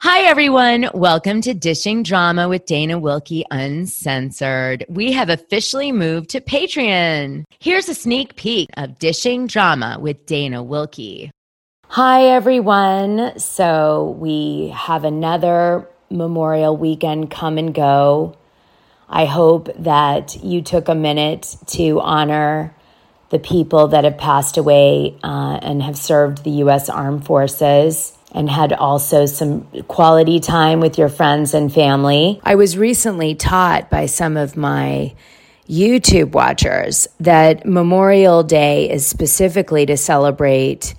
Hi, everyone. Welcome to Dishing Drama with Dana Wilkey Uncensored. We have officially moved to Patreon. Here's a sneak peek of Dishing Drama with Dana Wilkey. Hi, everyone. So, we have another Memorial weekend come and go. I hope that you took a minute to honor the people that have passed away uh, and have served the U.S. Armed Forces and had also some quality time with your friends and family. I was recently taught by some of my YouTube watchers that Memorial Day is specifically to celebrate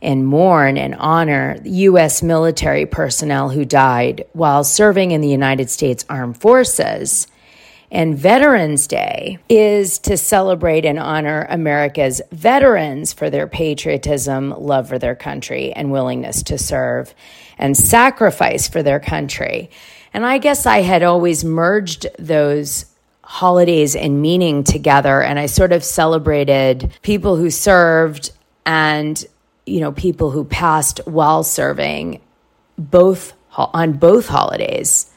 and mourn and honor U.S. military personnel who died while serving in the United States Armed Forces. And Veterans Day is to celebrate and honor America's veterans for their patriotism, love for their country, and willingness to serve and sacrifice for their country. And I guess I had always merged those holidays and meaning together and I sort of celebrated people who served and you know people who passed while serving both on both holidays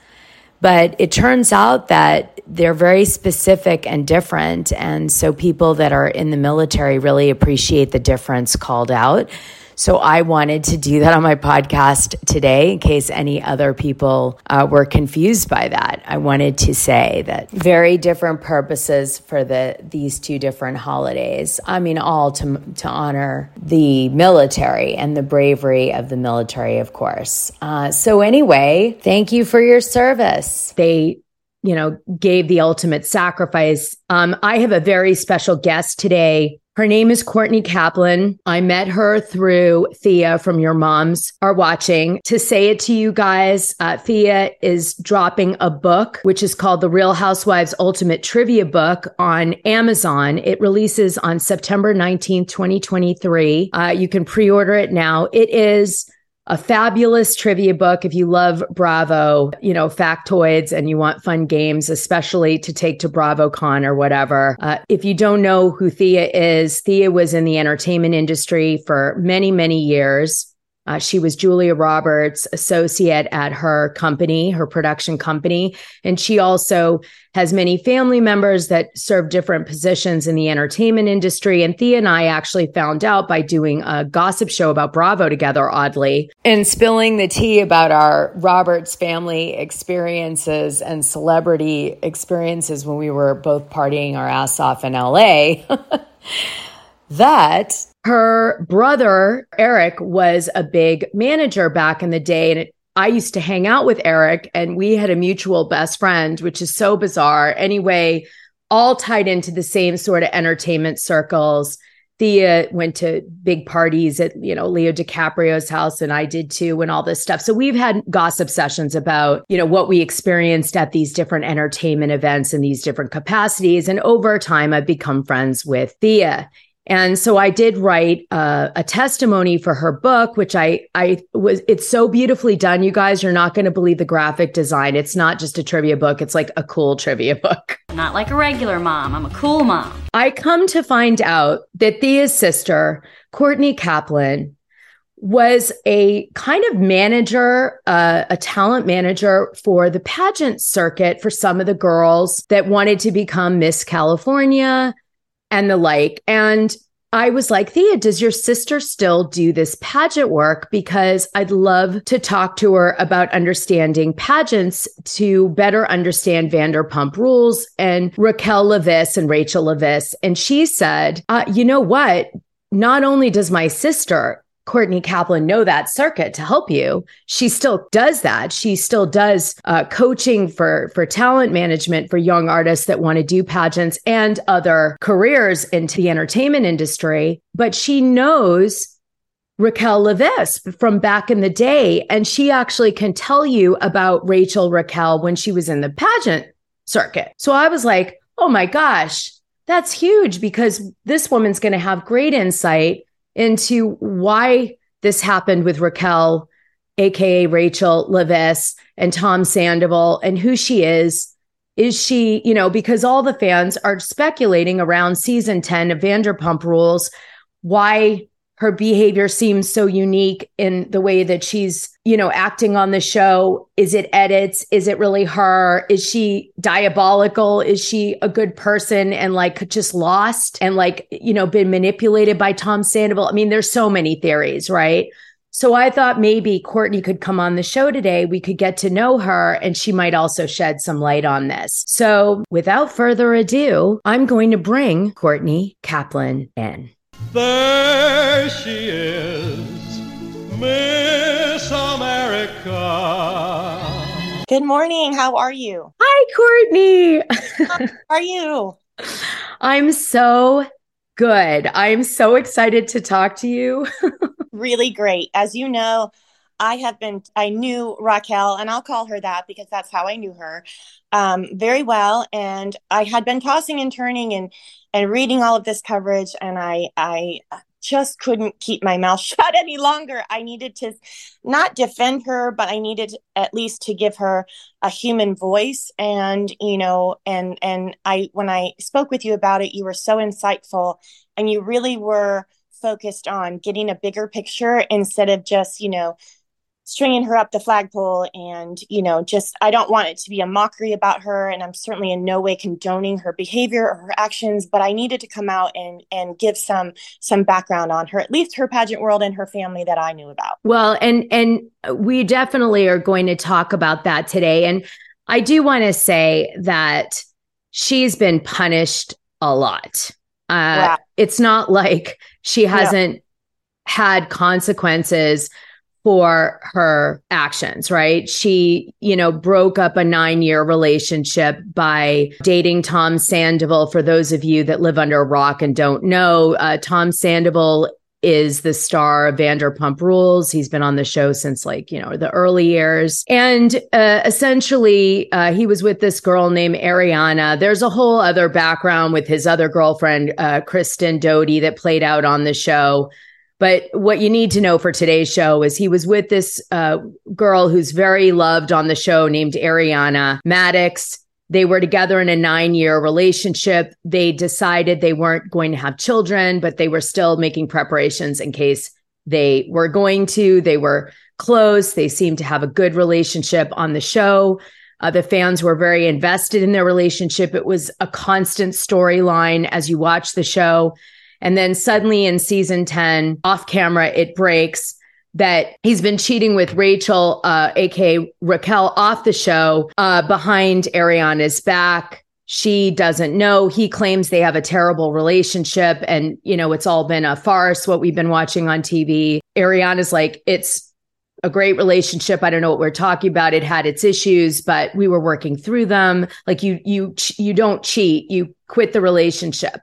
but it turns out that they're very specific and different. And so people that are in the military really appreciate the difference called out. So I wanted to do that on my podcast today in case any other people uh, were confused by that. I wanted to say that very different purposes for the these two different holidays. I mean, all to to honor the military and the bravery of the military, of course. Uh, so anyway, thank you for your service. They you know, gave the ultimate sacrifice. Um, I have a very special guest today her name is Courtney Kaplan. I met her through Thea from Your Moms Are Watching. To say it to you guys, uh, Thea is dropping a book, which is called The Real Housewives Ultimate Trivia Book on Amazon. It releases on September 19th, 2023. Uh, you can pre order it now. It is a fabulous trivia book if you love Bravo, you know, factoids and you want fun games, especially to take to BravoCon or whatever. Uh, if you don't know who Thea is, Thea was in the entertainment industry for many, many years. Uh, she was Julia Roberts' associate at her company, her production company. And she also has many family members that serve different positions in the entertainment industry. And Thea and I actually found out by doing a gossip show about Bravo together, oddly, and spilling the tea about our Roberts family experiences and celebrity experiences when we were both partying our ass off in LA. that her brother, Eric, was a big manager back in the day. And it, I used to hang out with Eric, and we had a mutual best friend, which is so bizarre. Anyway, all tied into the same sort of entertainment circles. Thea went to big parties at, you know, Leo DiCaprio's house and I did too and all this stuff. So we've had gossip sessions about, you know, what we experienced at these different entertainment events in these different capacities. And over time, I've become friends with Thea. And so I did write uh, a testimony for her book, which I I was. It's so beautifully done, you guys. You're not going to believe the graphic design. It's not just a trivia book. It's like a cool trivia book. Not like a regular mom. I'm a cool mom. I come to find out that Thea's sister, Courtney Kaplan, was a kind of manager, uh, a talent manager for the pageant circuit for some of the girls that wanted to become Miss California and the like. And I was like, Thea, does your sister still do this pageant work? Because I'd love to talk to her about understanding pageants to better understand Vanderpump Rules and Raquel Leviss and Rachel Leviss. And she said, uh, you know what? Not only does my sister Courtney Kaplan know that circuit to help you. She still does that. She still does uh, coaching for for talent management for young artists that want to do pageants and other careers into the entertainment industry. But she knows Raquel Leviss from back in the day, and she actually can tell you about Rachel Raquel when she was in the pageant circuit. So I was like, oh my gosh, that's huge because this woman's going to have great insight into why this happened with Raquel, aka Rachel Leviss, and Tom Sandoval, and who she is. Is she, you know, because all the fans are speculating around season 10 of Vanderpump Rules, why her behavior seems so unique in the way that she's, you know, acting on the show. Is it edits? Is it really her? Is she diabolical? Is she a good person and like just lost and like, you know, been manipulated by Tom Sandoval? I mean, there's so many theories, right? So I thought maybe Courtney could come on the show today. We could get to know her and she might also shed some light on this. So without further ado, I'm going to bring Courtney Kaplan in. There she is, Miss America. Good morning. How are you? Hi, Courtney. How are you? I'm so good. I'm so excited to talk to you. really great. As you know, I have been, I knew Raquel, and I'll call her that because that's how I knew her um, very well. And I had been tossing and turning and, and reading all of this coverage, and I, I just couldn't keep my mouth shut any longer. I needed to not defend her, but I needed at least to give her a human voice. And, you know, and, and I, when I spoke with you about it, you were so insightful and you really were focused on getting a bigger picture instead of just, you know, stringing her up the flagpole and you know just i don't want it to be a mockery about her and i'm certainly in no way condoning her behavior or her actions but i needed to come out and and give some some background on her at least her pageant world and her family that i knew about well and and we definitely are going to talk about that today and i do want to say that she's been punished a lot uh wow. it's not like she hasn't no. had consequences for her actions, right? She, you know, broke up a nine year relationship by dating Tom Sandoval. For those of you that live under a rock and don't know, uh, Tom Sandoval is the star of Vanderpump Rules. He's been on the show since like, you know, the early years. And uh, essentially, uh, he was with this girl named Ariana. There's a whole other background with his other girlfriend, uh, Kristen Doute, that played out on the show. But what you need to know for today's show is he was with this uh, girl who's very loved on the show named Ariana Madix. They were together in a nine year relationship. They decided they weren't going to have children, but they were still making preparations in case they were going to. They were close. They seemed to have a good relationship on the show. Uh, the fans were very invested in their relationship. It was a constant storyline as you watch the show. And then suddenly in season 10, off camera, it breaks that he's been cheating with Rachel, uh, aka Raquel, off the show uh, behind Ariana's back. She doesn't know. He claims they have a terrible relationship and, you know, it's all been a farce, what we've been watching on TV. Ariana's like, it's a great relationship. I don't know what we're talking about. It had its issues, but we were working through them. Like you, you, you don't cheat. You quit the relationship.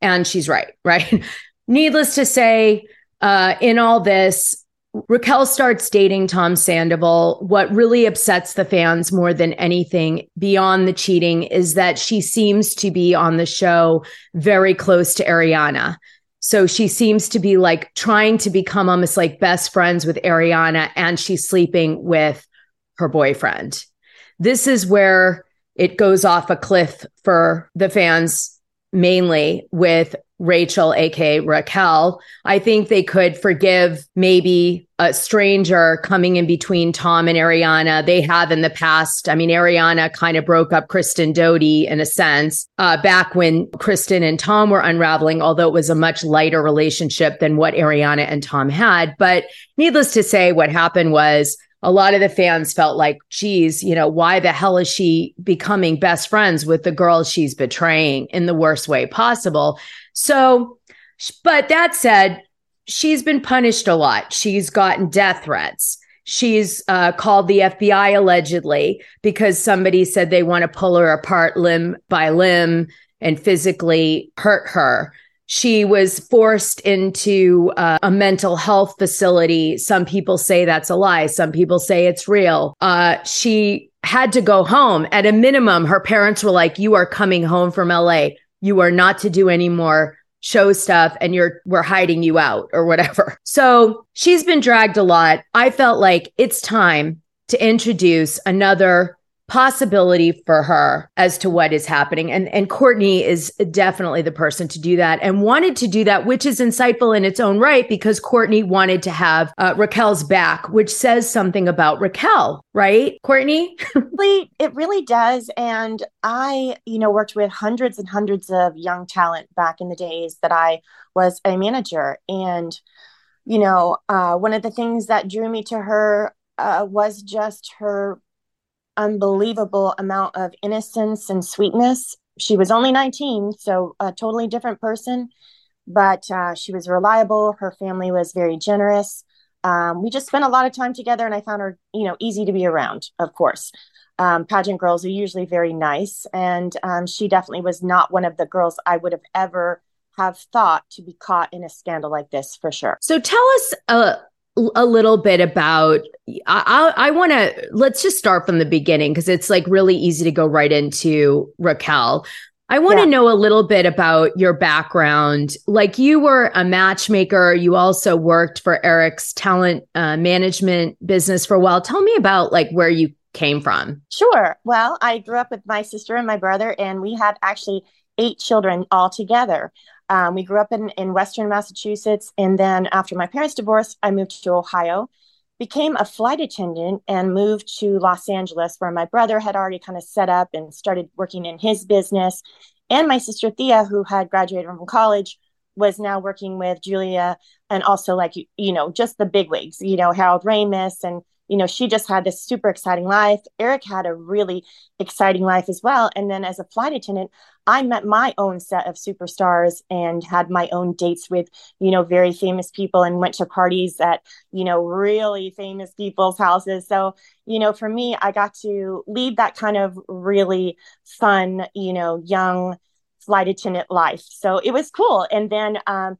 And she's right, right? Needless to say, uh, in all this, Raquel starts dating Tom Sandoval. What really upsets the fans more than anything beyond the cheating is that she seems to be on the show very close to Ariana. So she seems to be like trying to become almost like best friends with Ariana, and she's sleeping with her boyfriend. This is where it goes off a cliff for the fans mainly with Rachel, aka Raquel. I think they could forgive maybe a stranger coming in between Tom and Ariana. They have in the past. I mean, Ariana kind of broke up Kristen Doute in a sense uh, back when Kristen and Tom were unraveling, although it was a much lighter relationship than what Ariana and Tom had. But needless to say, what happened was a lot of the fans felt like, geez, you know, why the hell is she becoming best friends with the girl she's betraying in the worst way possible? So, but that said, she's been punished a lot. She's gotten death threats. She's uh, called the FBI allegedly because somebody said they want to pull her apart limb by limb and physically hurt her. She was forced into uh, a mental health facility. Some people say that's a lie. Some people say it's real. Uh, she had to go home. At a minimum, her parents were like, You are coming home from LA. You are not to do any more show stuff and you're we're hiding you out or whatever. So she's been dragged a lot. I felt like it's time to introduce another possibility for her as to what is happening. And and Courtney is definitely the person to do that and wanted to do that, which is insightful in its own right because Courtney wanted to have uh, Raquel's back, which says something about Raquel, right? Courtney? it really does. And I, you know, worked with hundreds and hundreds of young talent back in the days that I was a manager. And, you know, uh, one of the things that drew me to her uh, was just her unbelievable amount of innocence and sweetness. She was only 19, so a totally different person, but uh, she was reliable. Her family was very generous. Um, we just spent a lot of time together, and I found her, you know, easy to be around. Of course, um, pageant girls are usually very nice, and um, she definitely was not one of the girls I would have ever have thought to be caught in a scandal like this for sure. So tell us uh, a little bit about i i, want to let's just start from the beginning because it's like really easy to go right into raquel. I want to yeah. know a little bit about your background. Like you were a matchmaker. You also worked for eric's talent uh, management business for a while. Tell me about like where you came from. Sure. Well i grew up with my sister and my brother and we had actually eight children all together um, we grew up in, in Western Massachusetts. And then after my parents' divorce, I moved to Ohio, became a flight attendant, and moved to Los Angeles, where my brother had already kind of set up and started working in his business. And my sister Thea, who had graduated from college, was now working with Julia and also like you know just the bigwigs, you know Harold Ramis and you know, she just had this super exciting life. Eric had a really exciting life as well. And then as a flight attendant, I met my own set of superstars and had my own dates with, you know, very famous people and went to parties at, you know, really famous people's houses. So, you know, for me, I got to lead that kind of really fun, you know, young flight attendant life. So it was cool. And then, um,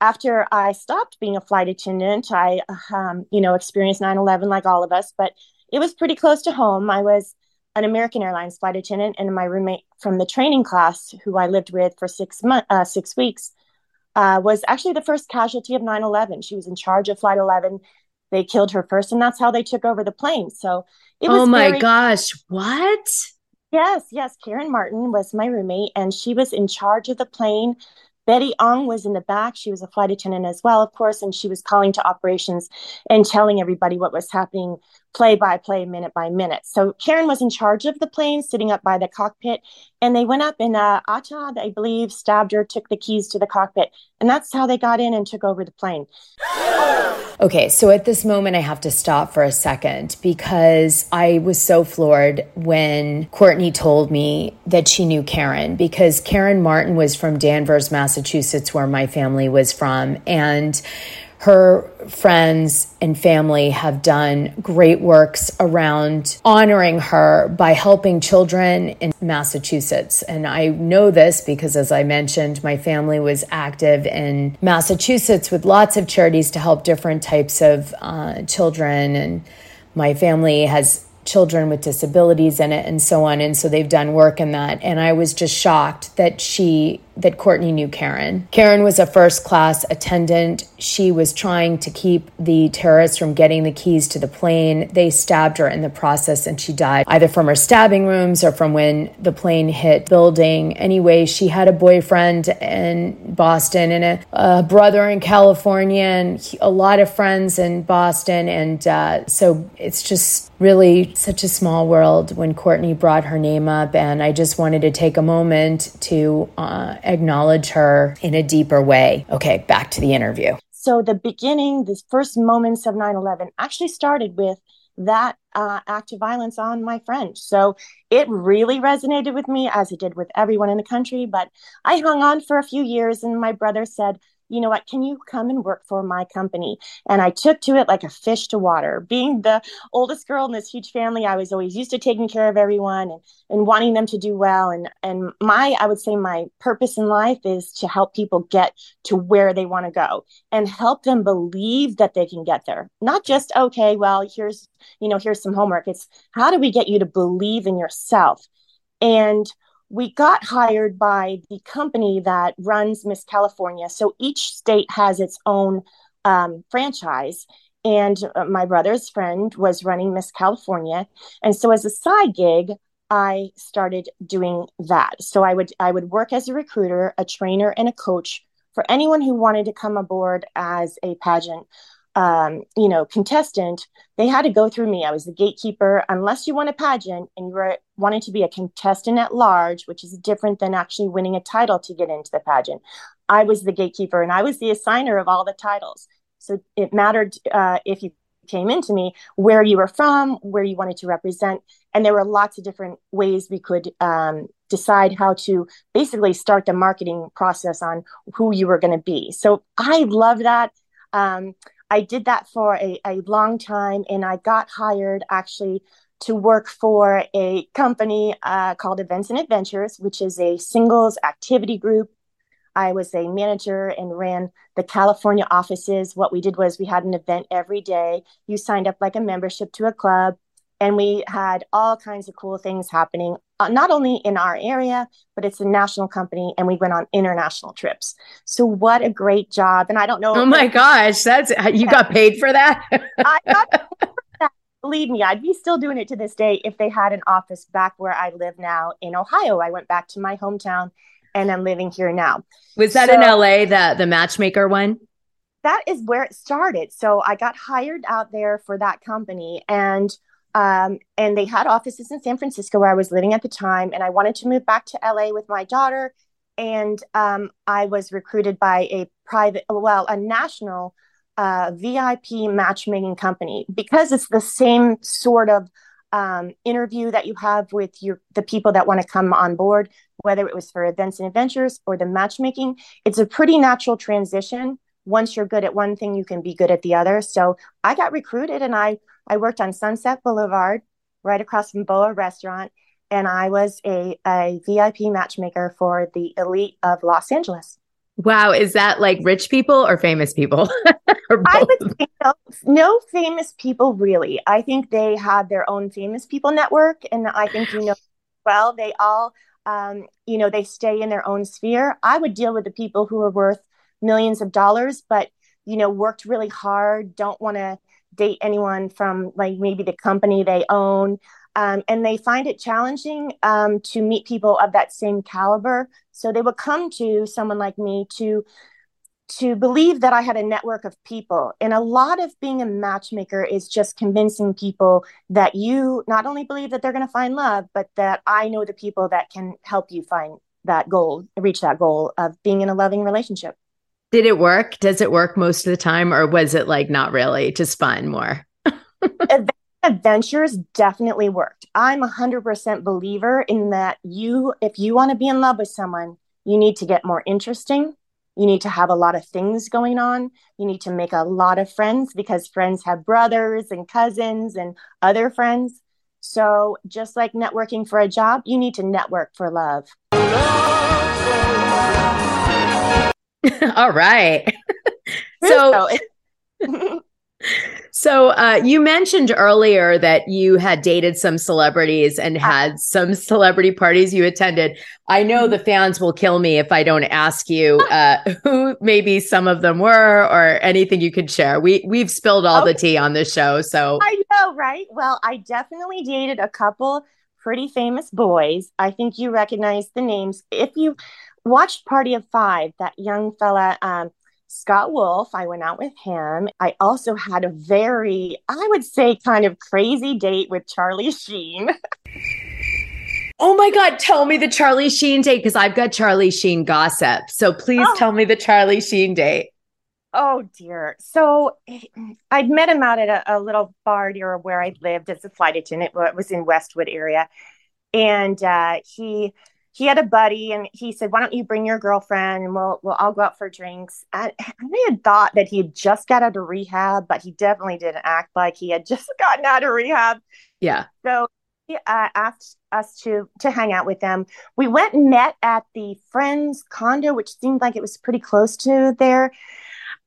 after I stopped being a flight attendant, I, um, you know, experienced 9 11 like all of us, but it was pretty close to home. I was an American Airlines flight attendant, and my roommate from the training class, who I lived with for six months, uh, six weeks, uh, was actually the first casualty of 9 11. She was in charge of Flight 11. They killed her first, and that's how they took over the plane. So it was. Oh my very- gosh. What? Yes, yes. Karen Martin was my roommate, and she was in charge of the plane. Betty Ong was in the back. She was a flight attendant as well, of course, and she was calling to operations and telling everybody what was happening play by play, minute by minute. So Karen was in charge of the plane, sitting up by the cockpit, and they went up and uh, I believe, stabbed her, took the keys to the cockpit, and that's how they got in and took over the plane. Okay, so at this moment, I have to stop for a second because I was so floored when Courtney told me that she knew Karen because Karen Martin was from Danvers, Massachusetts, where my family was from. And her friends and family have done great works around honoring her by helping children in Massachusetts. And I know this because, as I mentioned, my family was active in Massachusetts with lots of charities to help different types of uh, children. And my family has children with disabilities in it and so on. And so they've done work in that. And I was just shocked that she that Courtney knew Karen. Karen was a first class attendant. She was trying to keep the terrorists from getting the keys to the plane. They stabbed her in the process and she died either from her stabbing wounds or from when the plane hit building. Anyway, she had a boyfriend in Boston and a, a brother in California and a lot of friends in Boston. And uh, so it's just really such a small world when Courtney brought her name up. And I just wanted to take a moment to uh, acknowledge her in a deeper way. Okay, back to the interview. So, the beginning, the first moments of 9 11 actually started with that uh, act of violence on my friend. So it really resonated with me as it did with everyone in the country. But I hung on for a few years, and my brother said, you know what, can you come and work for my company? And I took to it like a fish to water. Being the oldest girl in this huge family, I was always used to taking care of everyone and, and wanting them to do well. And, and my, I would say my purpose in life is to help people get to where they want to go and help them believe that they can get there. Not just, okay, well, here's, you know, here's some homework. It's how do we get you to believe in yourself? And we got hired by the company that runs Miss California. So each state has its own um, franchise. and uh, my brother's friend was running Miss California. And so as a side gig, I started doing that. So I would I would work as a recruiter, a trainer, and a coach for anyone who wanted to come aboard as a pageant um, you know, contestant, they had to go through me. I was the gatekeeper. Unless you won a pageant and you were wanted to be a contestant at large, which is different than actually winning a title to get into the pageant, I was the gatekeeper and I was the assigner of all the titles. So it mattered uh, if you came into me where you were from, where you wanted to represent, and there were lots of different ways we could um, decide how to basically start the marketing process on who you were going to be. So I love that. Um, I did that for a, a long time, and I got hired actually to work for a company uh, called Events and Adventures, which is a singles activity group I was a manager and ran the California offices. What we did was we had an event every day. You signed up like a membership to a club, and we had all kinds of cool things happening, uh, not only in our area, but it's a national company, and we went on international trips. So, what a great job! And I don't know. Oh my gosh, that's you got paid for that. I got for that. believe me, I'd be still doing it to this day if they had an office back where I live now in Ohio. I went back to my hometown and I'm living here now. Was that so, in LA, the the matchmaker one? That is where it started. So I got hired out there for that company and um, and they had offices in San Francisco where I was living at the time. And I wanted to move back to LA with my daughter. And um, I was recruited by a private, well, a national uh, VIP matchmaking company because it's the same sort of um, interview that you have with your the people that want to come on board, whether it was for events and adventures or the matchmaking. It's a pretty natural transition. Once you're good at one thing, you can be good at the other. So I got recruited and I I worked on Sunset Boulevard, right across from Boa Restaurant, and I was a, a VIP matchmaker for the elite of Los Angeles. Wow, is that like rich people or famous people? or I would say no, no, famous people really. I think they have their own famous people network, and I think you know well. They all, um, you know, they stay in their own sphere. I would deal with the people who are worth millions of dollars, but you know, worked really hard, don't want to date anyone from like maybe the company they own. Um, and they find it challenging um, to meet people of that same caliber. So they would come to someone like me to to believe that I had a network of people. And a lot of being a matchmaker is just convincing people that you not only believe that they're going to find love, but that I know the people that can help you find that goal, reach that goal of being in a loving relationship. Did it work? Does it work most of the time, or was it like not really, just fun more? adventures definitely worked. I'm a hundred percent believer in that you, if you want to be in love with someone, you need to get more interesting. You need to have a lot of things going on. You need to make a lot of friends because friends have brothers and cousins and other friends. So, just like networking for a job, you need to network for love. All right. so, so uh, you mentioned earlier that you had dated some celebrities and had some celebrity parties you attended. I know the fans will kill me if I don't ask you uh, who maybe some of them were or anything you could share. We we've spilled all okay. the tea on this show, so I know, right? Well, I definitely dated a couple pretty famous boys. I think you recognize the names if you watched Party of Five. That young fella. Um, Scott Wolf. I went out with him. I also had a very, I would say, kind of crazy date with Charlie Sheen. oh my God, tell me the Charlie Sheen date because I've got Charlie Sheen gossip. So please oh. tell me the Charlie Sheen date. Oh dear. So I'd met him out at a, a little bar near where I lived as a flight attendant. It was in Westwood area. And uh, he he had a buddy and he said, Why don't you bring your girlfriend and we'll, we'll all go out for drinks? I, I had thought that he had just got out of rehab, but he definitely didn't act like he had just gotten out of rehab. Yeah. So he uh, asked us to to hang out with them. We went and met at the friend's condo, which seemed like it was pretty close to there.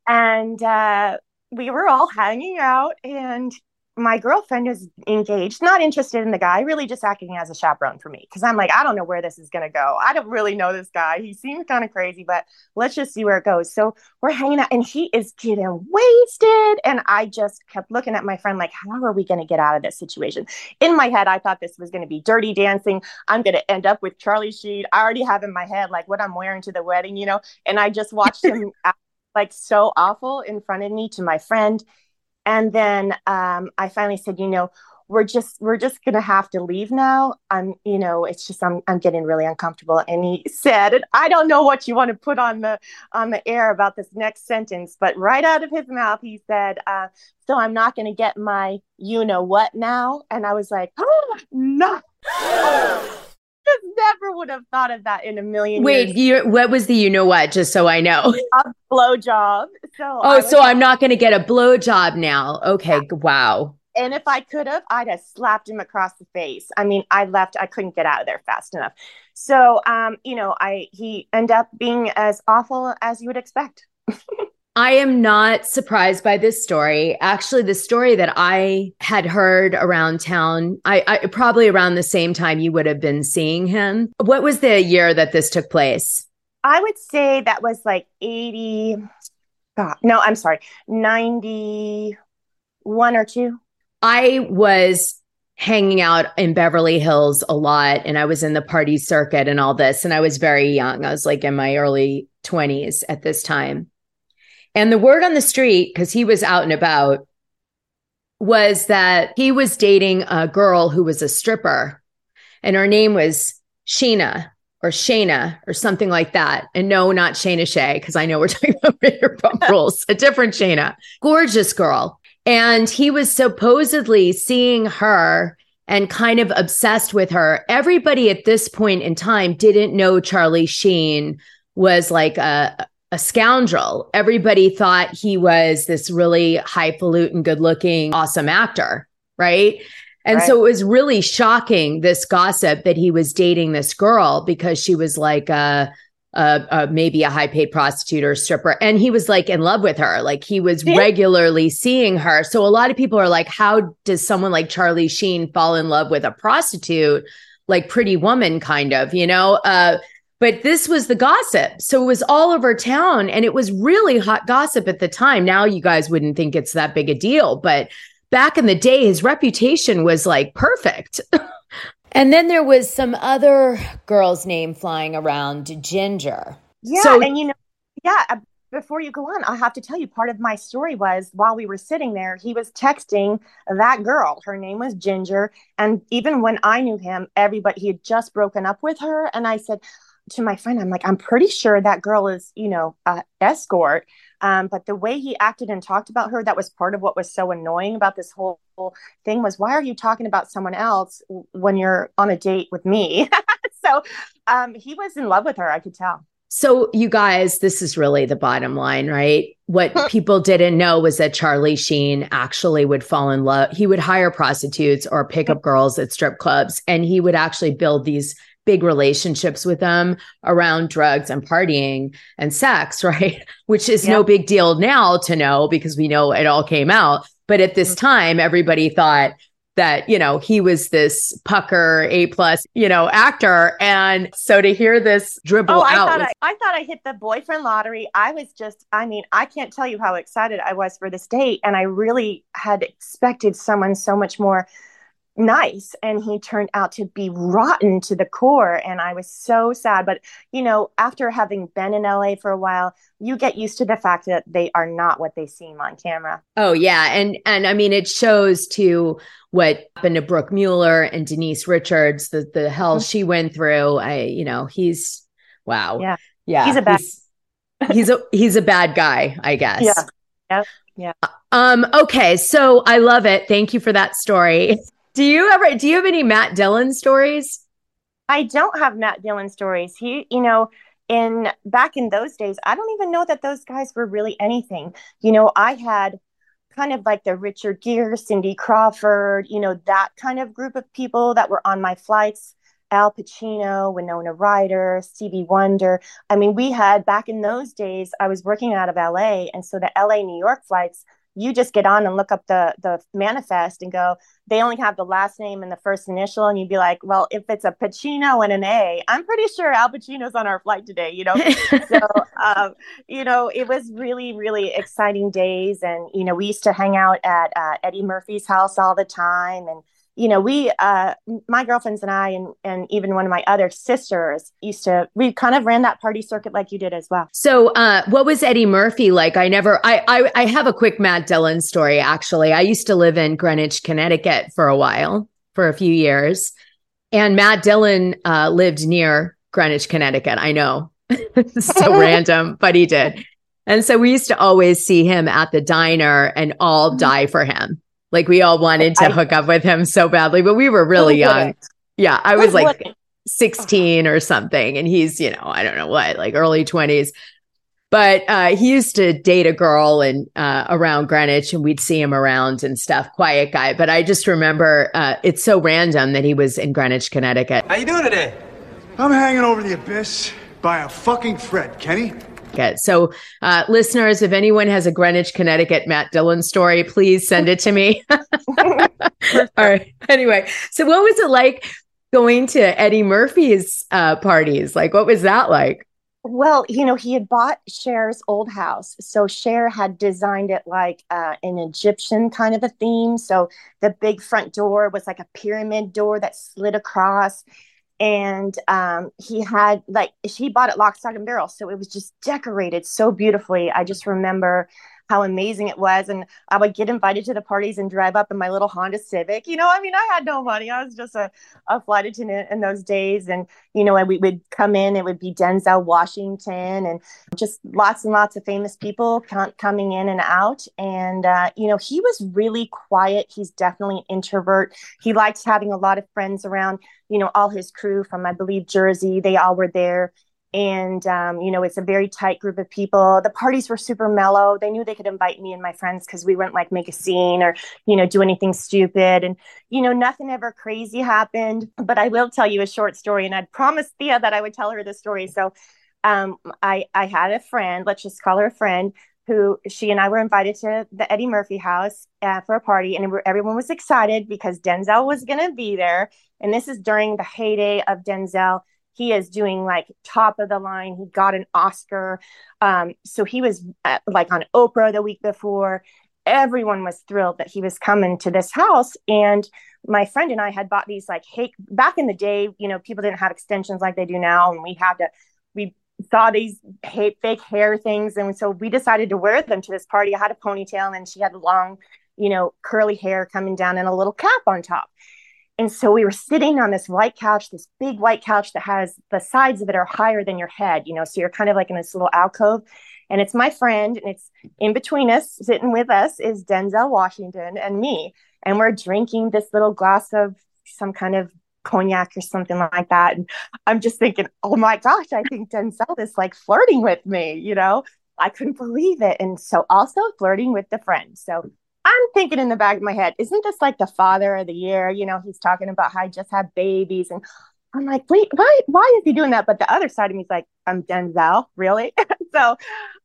And uh, we were all hanging out and my girlfriend is engaged, not interested in the guy, really just acting as a chaperone for me. Cause I'm like, I don't know where this is to go. I don't really know this guy. He seems kind of crazy, but let's just see where it goes. So we're hanging out and he is getting wasted. And I just kept looking at my friend, like, how are we to get out of this situation? In my head, I thought this was to be dirty dancing. I'm to end up with Charlie Sheen. I already have in my head, like, what I'm wearing to the wedding, you know? And I just watched him act like so awful in front of me to my friend and then um, i finally said you know we're just we're just gonna have to leave now. I'm you know it's just i'm, I'm getting really uncomfortable. And he said and i don't know what you want to put on the on the air about this next sentence but right out of his mouth he said uh, so i'm not gonna get my you know what now? And i was like oh no never would have thought of that in a million Wait, years. you what was the you know what? Just so I know. A blowjob. So oh, so I'm not going to get a blowjob now. Okay, yeah. wow. And if I could have, I'd have slapped him across the face. I mean, I left. I couldn't get out of there fast enough. So, um, you know, I he ended up being as awful as you would expect. I am not surprised by this story. Actually, the story that I had heard around town, I, I, probably around the same time you would have been seeing him. What was the year that this took place? I would say that was like 80. God, no, I'm sorry, 91 or two. I was hanging out in Beverly Hills a lot and I was in the party circuit and all this. And I was very young. I was like in my early 20s at this time. And the word on the street, because he was out and about, was that he was dating a girl who was a stripper and her name was Sheena or Shayna or something like that. And no, not Scheana Shay, because I know we're talking about Vanderpump Rules, a different Shayna, gorgeous girl. And he was supposedly seeing her and kind of obsessed with her. Everybody at this point in time didn't know Charlie Sheen was like a, a scoundrel. Everybody thought he was this really highfalutin, good looking, awesome actor. Right. And right. so it was really shocking this gossip that he was dating this girl because she was like a, a, a maybe a high paid prostitute or stripper. And he was like in love with her. Like he was yeah. regularly seeing her. So a lot of people are like, how does someone like Charlie Sheen fall in love with a prostitute? Like pretty woman kind of, you know? Uh, but this was the gossip. So it was all over town and it was really hot gossip at the time. Now you guys wouldn't think it's that big a deal, but back in the day, his reputation was like perfect. and then there was some other girl's name flying around, Ginger. Yeah. So, and you know, yeah, uh, before you go on, I have to tell you part of my story was while we were sitting there, he was texting that girl. Her name was Ginger. And even when I knew him, everybody, he had just broken up with her. And I said, to my friend, I'm like, I'm pretty sure that girl is, you know, a escort. Um, but the way he acted and talked about her, that was part of what was so annoying about this whole thing was why are you talking about someone else when you're on a date with me? so um, he was in love with her, I could tell. So, you guys, this is really the bottom line, right? What people didn't know was that Charlie Sheen actually would fall in love. He would hire prostitutes or pick up girls at strip clubs, and he would actually build these big relationships with them around drugs and partying and sex, right? Which is yeah. no big deal now to know because we know it all came out. But at this mm-hmm. time, everybody thought that, you know, he was this pucker A plus, you know, actor. And so to hear this dribble oh, I out. Thought was- I, I thought I hit the boyfriend lottery. I was just, I mean, I can't tell you how excited I was for this date. And I really had expected someone so much more nice and he turned out to be rotten to the core and i was so sad. But you know after having been in la for a while you get used to the fact that they are not what they seem on camera. Oh yeah and and i mean it shows to what happened to brooke mueller and denise richards the the hell mm-hmm. she went through. I you know he's wow. Yeah. Yeah he's a bad he's, he's a he's a bad guy i guess. Yeah. Yeah. Yeah um okay so i love it. Thank you for that story do you ever do you have any Matt Dillon stories? I don't have Matt Dillon stories. He, you know, in back in those days, I don't even know that those guys were really anything. You know, I had kind of like the Richard Gere, Cindy Crawford, you know, that kind of group of people that were on my flights. Al Pacino, Winona Ryder, Stevie Wonder. I mean, we had back in those days, I was working out of LA. And so the LA New York flights, you just get on and look up the the manifest and go they only have the last name and the first initial and you'd be like well if it's a pacino and an a i'm pretty sure al pacino's on our flight today you know? So um, you know it was really really exciting days. And you know we used to hang out at uh, eddie murphy's house all the time. And you know, we, uh, my girlfriends and I, and, and even one of my other sisters used to, we kind of ran that party circuit like you did as well. So, uh, what was Eddie Murphy like? I never, I, I, I have a quick Matt Dillon story, actually. I used to live in Greenwich, Connecticut for a while, for a few years. And Matt Dillon uh, lived near Greenwich, Connecticut. I know. so random, but he did. And so we used to always see him at the diner and all mm-hmm. die for him. Like we all wanted to I, hook up with him so badly, but we were really young. Yeah, I was like 16 or something. And he's, you know, I don't know what, like early 20s. But uh, he used to date a girl and uh, around Greenwich, and we'd see him around and stuff. Quiet guy, but I just remember uh, it's so random that he was in Greenwich, Connecticut. How you doing today? I'm hanging over the abyss by a fucking thread, Kenny. Connecticut. So, uh, listeners, if anyone has a Greenwich, Connecticut Matt Dillon story, please send it to me. All right. Anyway, so what was it like going to Eddie Murphy's uh, parties? Like, what was that like? Well, you know, he had bought Cher's old house. So Cher had designed it like uh, an Egyptian kind of a theme. So the big front door was like a pyramid door that slid across and um, he had like he bought it lock stock and barrel so it was just decorated so beautifully. I just remember how amazing it was. And I would get invited to the parties and drive up in my little Honda Civic. You know, I mean, I had no money. I was just a, a flight attendant in those days. And, you know, we would come in, it would be Denzel Washington and just lots and lots of famous people coming in and out. And, uh, you know, he was really quiet. He's definitely an introvert. He liked having a lot of friends around, you know, all his crew from, I believe, Jersey. They all were there and um, you know it's a very tight group of people. The parties were super mellow. They knew they could invite me and my friends because we wouldn't like make a scene or you know do anything stupid. And you know nothing ever crazy happened. But i will tell you a short story and i'd promised thea that i would tell her the story. So um, I, I had a friend let's just call her a friend who she and I were invited to the Eddie Murphy house uh, for a party, and everyone was excited because Denzel was going to be there. And this is during the heyday of Denzel he is doing like top of the line. He got an Oscar. Um, so he was at, uh, like on Oprah the week before. Everyone was thrilled that he was coming to this house. And my friend and I had bought these like hey back in the day, you know, people didn't have extensions like they do now. And we had to, we saw these fake hair things. And so we decided to wear them to this party. I had a ponytail and she had long, you know, curly hair coming down and a little cap on top. And so we were sitting on this white couch, this big white couch that has the sides of it are higher than your head, you know, so you're kind of like in this little alcove. And it's my friend, and it's in between us, sitting with us is Denzel Washington and me. And we're drinking this little glass of some kind of cognac or something like that. And I'm just thinking, oh my gosh, I think Denzel is like flirting with me, you know? I couldn't believe it. And so also flirting with the friend. So I'm thinking in the back of my head, isn't this like the father of the year? You know, he's talking about how I just had babies. And I'm like, wait, why, why is he doing that? But the other side of me is like, I'm Denzel, really? so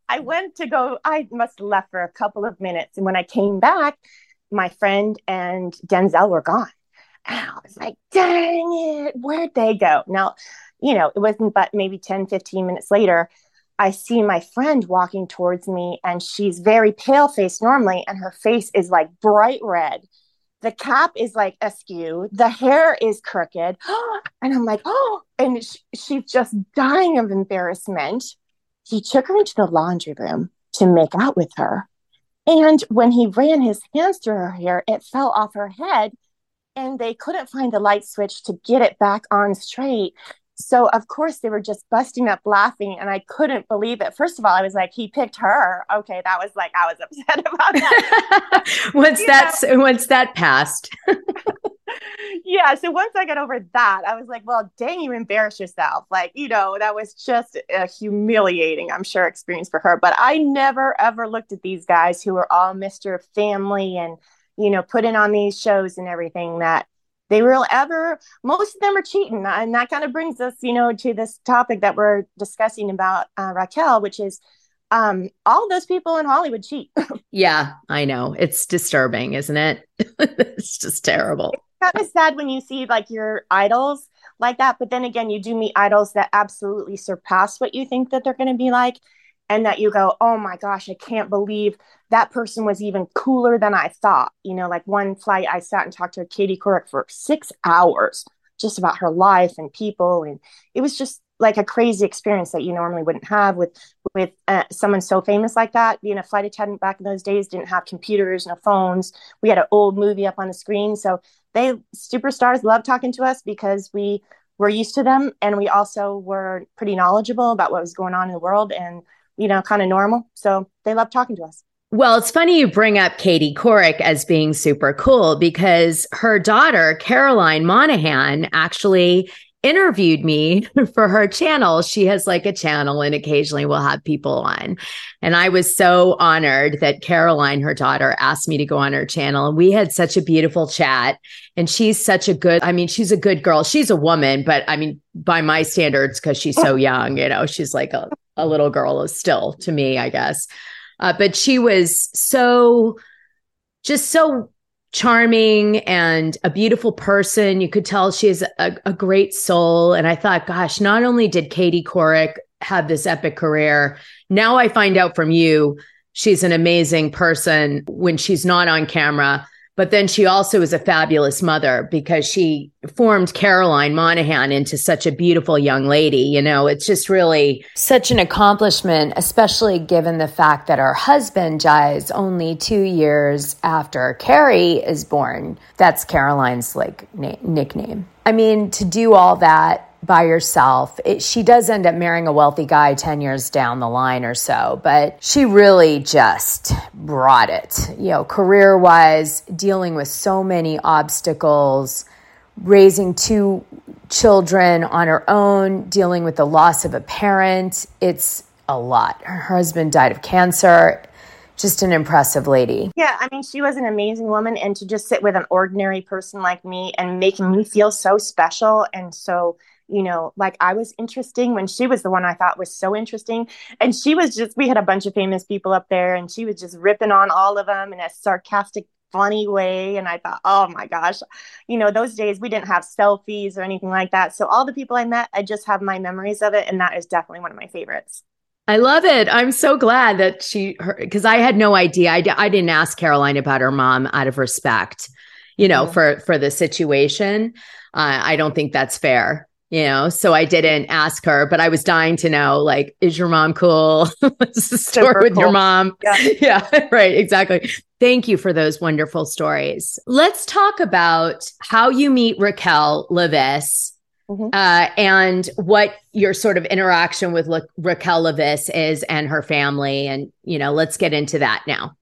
I went to go, I must have left for a couple of minutes. And when I came back, my friend and Denzel were gone. And I was like, dang it, where'd they go? Now, you know, it wasn't but maybe 10, 15 minutes later, I see my friend walking towards me and she's very pale faced normally, and her face is like bright red. The cap is like askew, the hair is crooked. and I'm like, oh, and sh- she's just dying of embarrassment. He took her into the laundry room to make out with her. And when he ran his hands through her hair, it fell off her head and they couldn't find the light switch to get it back on straight. So of course they were just busting up laughing and I couldn't believe it. First of all, I was like, he picked her. Okay, that was like I was upset about that. once that's know? once that passed. yeah. So once I got over that, I was like, well, dang, you embarrassed yourself. Like, you know, that was just a humiliating, I'm sure, experience for her. But I never ever looked at these guys who were all Mr. Family and, you know, putting on these shows and everything that they will ever most of them are cheating and that kind of brings us you know to this topic that we're discussing about uh, raquel which is um, all those people in Hollywood cheat. yeah, I know. It's disturbing, isn't it? it's just terrible. It's kind of sad when you see like your idols like that, but then again, you do meet idols that absolutely surpass what you think that they're going to be like, and that you go, "Oh my gosh, I can't believe that person was even cooler than I thought." You know, like one flight, I sat and talked to Katie Couric for six hours just about her life and people, and it was just like a crazy experience that you normally wouldn't have with with uh, someone so famous like that. Being a flight attendant back in those days didn't have computers no phones. We had an old movie up on the screen. So they superstars love talking to us because we were used to them and we also were pretty knowledgeable about what was going on in the world. And you know kind of normal. So they love talking to us. Well, it's funny you bring up Katie Couric as being super cool because her daughter, Caroline Monahan, actually interviewed me for her channel. She has like a channel and occasionally we'll have people on. And I was so honored that Caroline, her daughter, asked me to go on her channel. And we had such a beautiful chat. And she's such a good, I mean, she's a good girl. She's a woman, but I mean, by my standards, because she's so young, you know, she's like a, a little girl still to me, I guess. Uh, but she was so, just so charming and a beautiful person. You could tell she has a, a, great soul. And I thought, gosh, not only did Katie Couric have this epic career, now I find out from you, she's an amazing person when she's not on camera. But then she also is a fabulous mother because she formed Caroline Monahan into such a beautiful young lady. You know, it's just really such an accomplishment, especially given the fact that her husband dies only two years after Carrie is born. That's Caroline's like na- nickname. I mean, to do all that by yourself. It, she does end up marrying a wealthy guy 10 years down the line or so, but she really just brought it, you know, career wise, dealing with so many obstacles, raising two children on her own, dealing with the loss of a parent. It's a lot. Her husband died of cancer. Just an impressive lady. Yeah, I mean, she was an amazing woman. And to just sit with an ordinary person like me and making me feel so special and so you know, like I was interesting when she was the one I thought was so interesting. And she was just, we had a bunch of famous people up there and she was just ripping on all of them in a sarcastic, funny way. And I thought, oh my gosh, you know, those days we didn't have selfies or anything like that. So all the people I met, I just have my memories of it. And that is definitely one of my favorites. I love it. I'm so glad that she, because I had no idea. I, I didn't ask Caroline about her mom out of respect, you know, yeah. for for the situation. Uh, I don't think that's fair you know so i didn't ask her but i was dying to know like is your mom cool what's the story with cool. your mom yeah. yeah right exactly thank you for those wonderful stories let's talk about how you meet raquel leviss mm-hmm. uh, and what your sort of interaction with La- raquel leviss is and her family and you know let's get into that now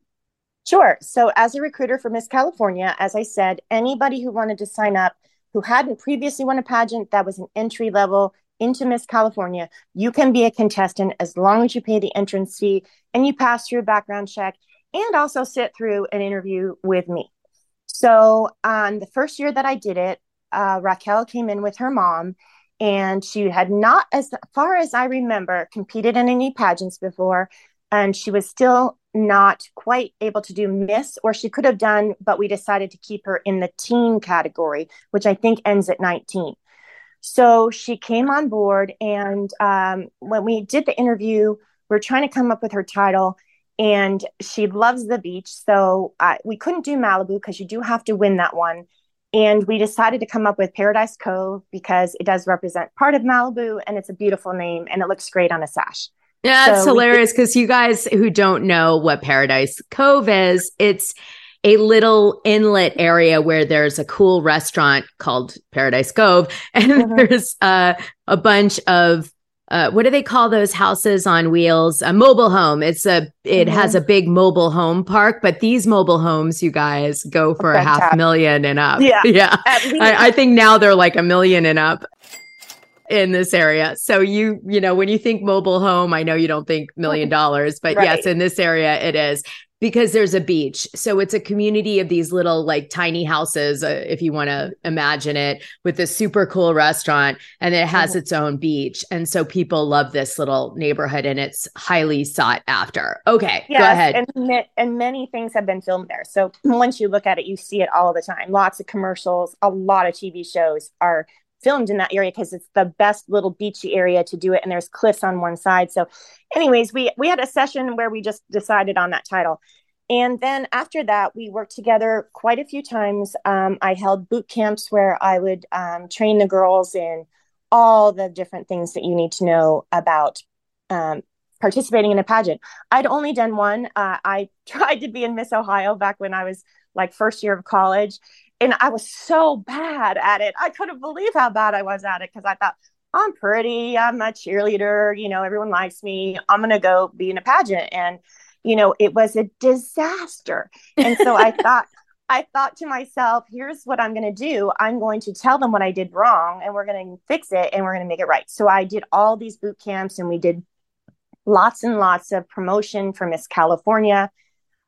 Sure. So, as a recruiter for Miss California, as I said, anybody who wanted to sign up who hadn't previously won a pageant that was an entry level into Miss California, you can be a contestant as long as you pay the entrance fee and you pass through a background check and also sit through an interview with me. So, on the first year that I did it, uh, Raquel came in with her mom, and she had not, as far as I remember, competed in any pageants before. And she was still not quite able to do Miss, or she could have done, but we decided to keep her in the teen category, which I think ends at 19. So she came on board, and um, when we did the interview, we are trying to come up with her title, and she loves the beach. So uh, we couldn't do Malibu because you do have to win that one. And we decided to come up with Paradise Cove because it does represent part of Malibu and it's a beautiful name and it looks great on a sash. Yeah, it's so hilarious because you guys who don't know what Paradise Cove is, it's a little inlet area where there's a cool restaurant called Paradise Cove, and mm-hmm. there's uh, a bunch of uh, what do they call those houses on wheels? A mobile home. It's a it mm-hmm. has a big mobile home park, but these mobile homes, you guys, go for a half million and up. Yeah, yeah. I, I think now they're like a million and up in this area. So you, you know, when you think mobile home, I know you don't think million dollars, but right. yes, in this area it is. because there's a beach. So it's a community of these little like tiny houses, uh, if you want to imagine it, with this super cool restaurant, and it has mm-hmm. its own beach. And so people love this little neighborhood, and it's highly sought after. Okay, yes, go ahead. And, and many things have been filmed there. So once you look at it, you see it all the time. Lots of commercials, a lot of TV shows are filmed in that area because it's the best little beachy area to do it and there's cliffs on one side. So anyways we we had a session where we just decided on that title. And then after that we worked together quite a few times. Um, i held boot camps where i would um, train the girls in all the different things that you need to know about um, participating in a pageant. I'd only done one. Uh, i tried to be in miss ohio back when i was like first year of college and I was so bad at it. I couldn't believe how bad I was at it because I thought, I'm pretty, I'm a cheerleader, you know, everyone likes me. I'm going to go be in a pageant. And, you know, it was a disaster. And so I thought, I thought to myself, here's what I'm going to do. I'm going to tell them what I did wrong and we're going to fix it and we're going to make it right. So I did all these boot camps and we did lots and lots of promotion for Miss California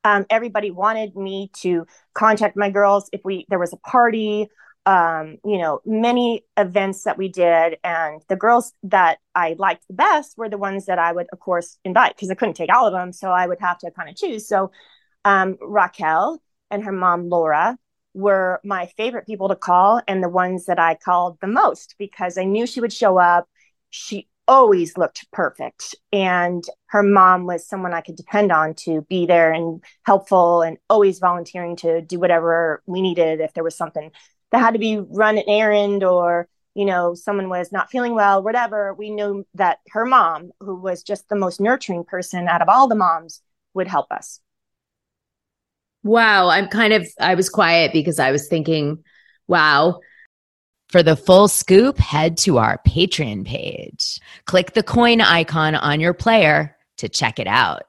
um, everybody wanted me to contact my girls. If we there was a party um, you know many events that we did and the girls that i liked the best were the ones that i would of course invite because i couldn't take all of them so i would have to kind of choose. So um, raquel and her mom laura were my favorite people to call and the ones that i called the most because i knew she would show up. She always looked perfect. And her mom was someone I could depend on to be there and helpful and always volunteering to do whatever we needed if there was something that had to be run an errand or you know someone was not feeling well whatever. We knew that her mom who was just the most nurturing person out of all the moms would help us. Wow. I'm kind of i was quiet because i was thinking wow for the full scoop, head to our Patreon page. Click the coin icon on your player to check it out.